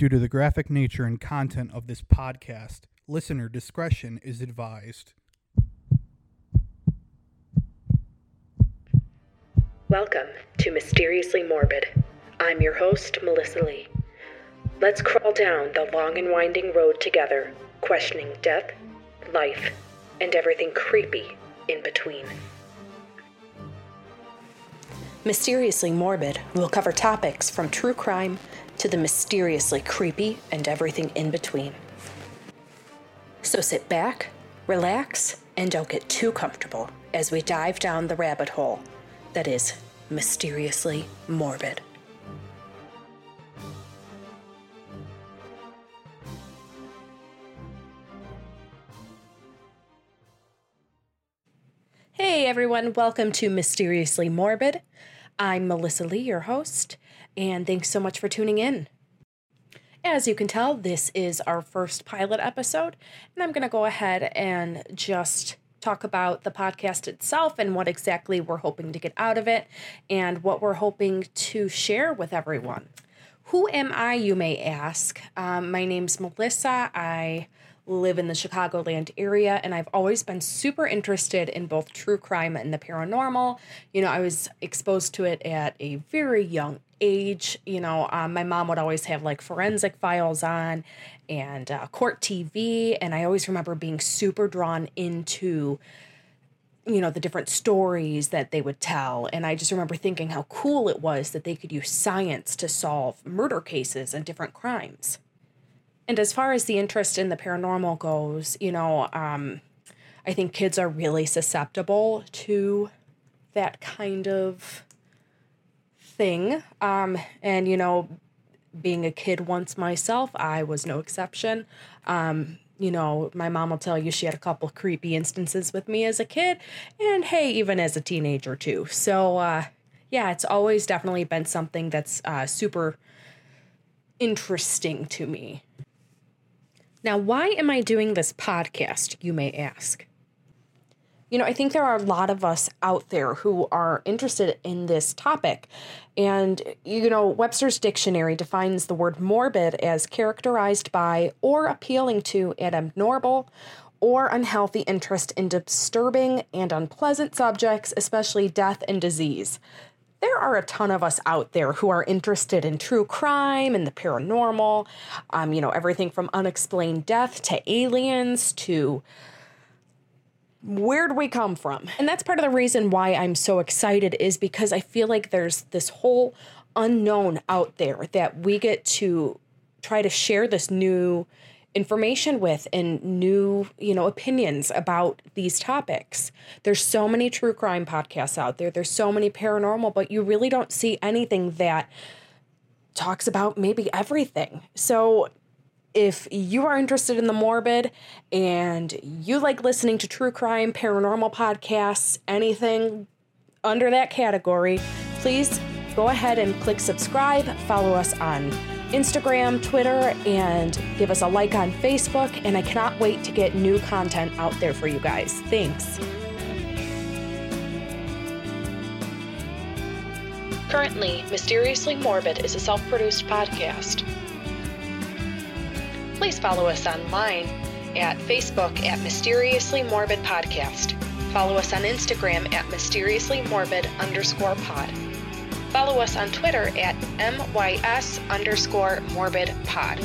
Due to the graphic nature and content of this podcast, listener discretion is advised. Welcome to Mysteriously Morbid. I'm your host, Melissa Lee. Let's crawl down the long and winding road together, questioning death, life, and everything creepy in between. Mysteriously Morbid will cover topics from true crime to the mysteriously creepy and everything in between. So sit back, relax, and don't get too comfortable as we dive down the rabbit hole that is mysteriously morbid. Hey everyone, welcome to Mysteriously Morbid. I'm Melissa Lee, your host, and thanks so much for tuning in. As you can tell, this is our first pilot episode, and I'm going to go ahead and just talk about the podcast itself and what exactly we're hoping to get out of it and what we're hoping to share with everyone. Who am I, you may ask? Um, my name's Melissa. I live in the Chicagoland area, and I've always been super interested in both true crime and the paranormal. You know, I was exposed to it at a very young age. You know, um, my mom would always have like forensic files on and uh, court TV, and I always remember being super drawn into you know the different stories that they would tell and i just remember thinking how cool it was that they could use science to solve murder cases and different crimes and as far as the interest in the paranormal goes you know um, i think kids are really susceptible to that kind of thing um, and you know being a kid once myself i was no exception um, you know, my mom will tell you she had a couple creepy instances with me as a kid, and hey, even as a teenager too. So, uh, yeah, it's always definitely been something that's uh, super interesting to me. Now, why am I doing this podcast, you may ask? You know, I think there are a lot of us out there who are interested in this topic. And, you know, Webster's dictionary defines the word morbid as characterized by or appealing to an abnormal or unhealthy interest in disturbing and unpleasant subjects, especially death and disease. There are a ton of us out there who are interested in true crime and the paranormal, um, you know, everything from unexplained death to aliens to where'd we come from? And that's part of the reason why I'm so excited is because I feel like there's this whole unknown out there that we get to try to share this new information with and new, you know, opinions about these topics. There's so many true crime podcasts out there. There's so many paranormal, but you really don't see anything that talks about maybe everything. So if you are interested in the morbid and you like listening to true crime, paranormal podcasts, anything under that category, please go ahead and click subscribe, follow us on Instagram, Twitter, and give us a like on Facebook. And I cannot wait to get new content out there for you guys. Thanks. Currently, Mysteriously Morbid is a self produced podcast please follow us online at Facebook at Mysteriously Morbid Podcast. Follow us on Instagram at Mysteriously Morbid underscore pod. Follow us on Twitter at MYS underscore morbid pod.